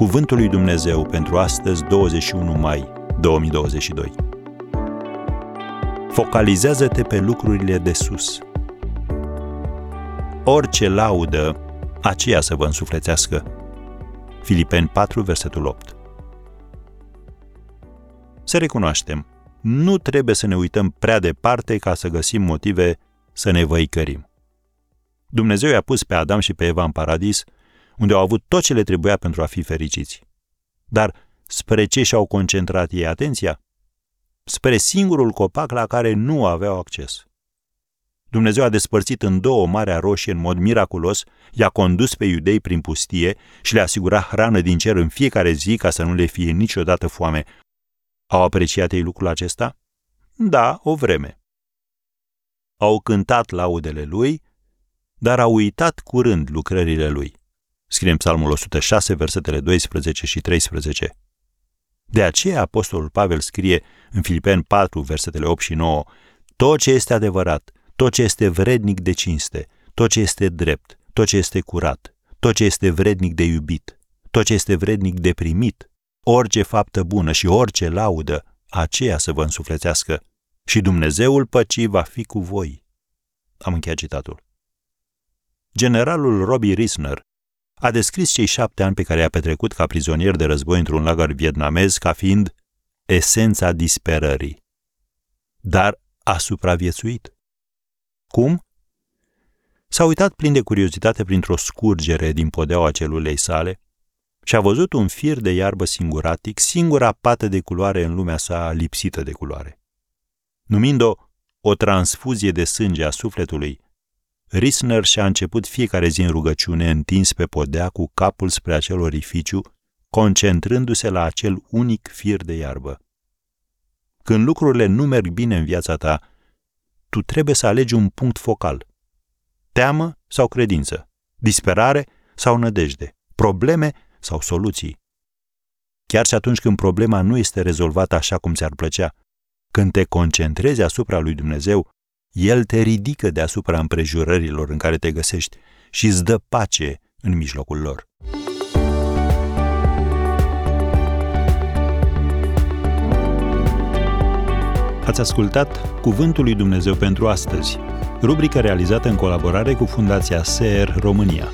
Cuvântul lui Dumnezeu pentru astăzi, 21 mai 2022. Focalizează-te pe lucrurile de sus. Orice laudă, aceea să vă însuflețească. Filipeni 4, versetul 8. Să recunoaștem, nu trebuie să ne uităm prea departe ca să găsim motive să ne văicărim. Dumnezeu i-a pus pe Adam și pe Eva în paradis, unde au avut tot ce le trebuia pentru a fi fericiți. Dar spre ce și-au concentrat ei atenția? Spre singurul copac la care nu aveau acces. Dumnezeu a despărțit în două Marea Roșie în mod miraculos, i-a condus pe iudei prin pustie și le-a asigurat hrană din cer în fiecare zi ca să nu le fie niciodată foame. Au apreciat ei lucrul acesta? Da, o vreme. Au cântat laudele lui, dar au uitat curând lucrările lui. Scrie în Psalmul 106, versetele 12 și 13. De aceea Apostolul Pavel scrie în Filipeni 4, versetele 8 și 9, tot ce este adevărat, tot ce este vrednic de cinste, tot ce este drept, tot ce este curat, tot ce este vrednic de iubit, tot ce este vrednic de primit, orice faptă bună și orice laudă, aceea să vă însuflețească și Dumnezeul păcii va fi cu voi. Am încheiat citatul. Generalul Robbie Risner a descris cei șapte ani pe care i-a petrecut ca prizonier de război într-un lagăr vietnamez ca fiind esența disperării. Dar a supraviețuit. Cum? S-a uitat plin de curiozitate printr-o scurgere din podeaua celulei sale și a văzut un fir de iarbă singuratic, singura pată de culoare în lumea sa lipsită de culoare. Numind-o o transfuzie de sânge a sufletului, Risner și-a început fiecare zi în rugăciune întins pe podea cu capul spre acel orificiu, concentrându-se la acel unic fir de iarbă. Când lucrurile nu merg bine în viața ta, tu trebuie să alegi un punct focal. Teamă sau credință, disperare sau nădejde, probleme sau soluții. Chiar și atunci când problema nu este rezolvată așa cum ți-ar plăcea, când te concentrezi asupra lui Dumnezeu, El te ridică deasupra împrejurărilor în care te găsești și îți dă pace în mijlocul lor. Ați ascultat Cuvântul lui Dumnezeu pentru astăzi, rubrica realizată în colaborare cu Fundația SER România.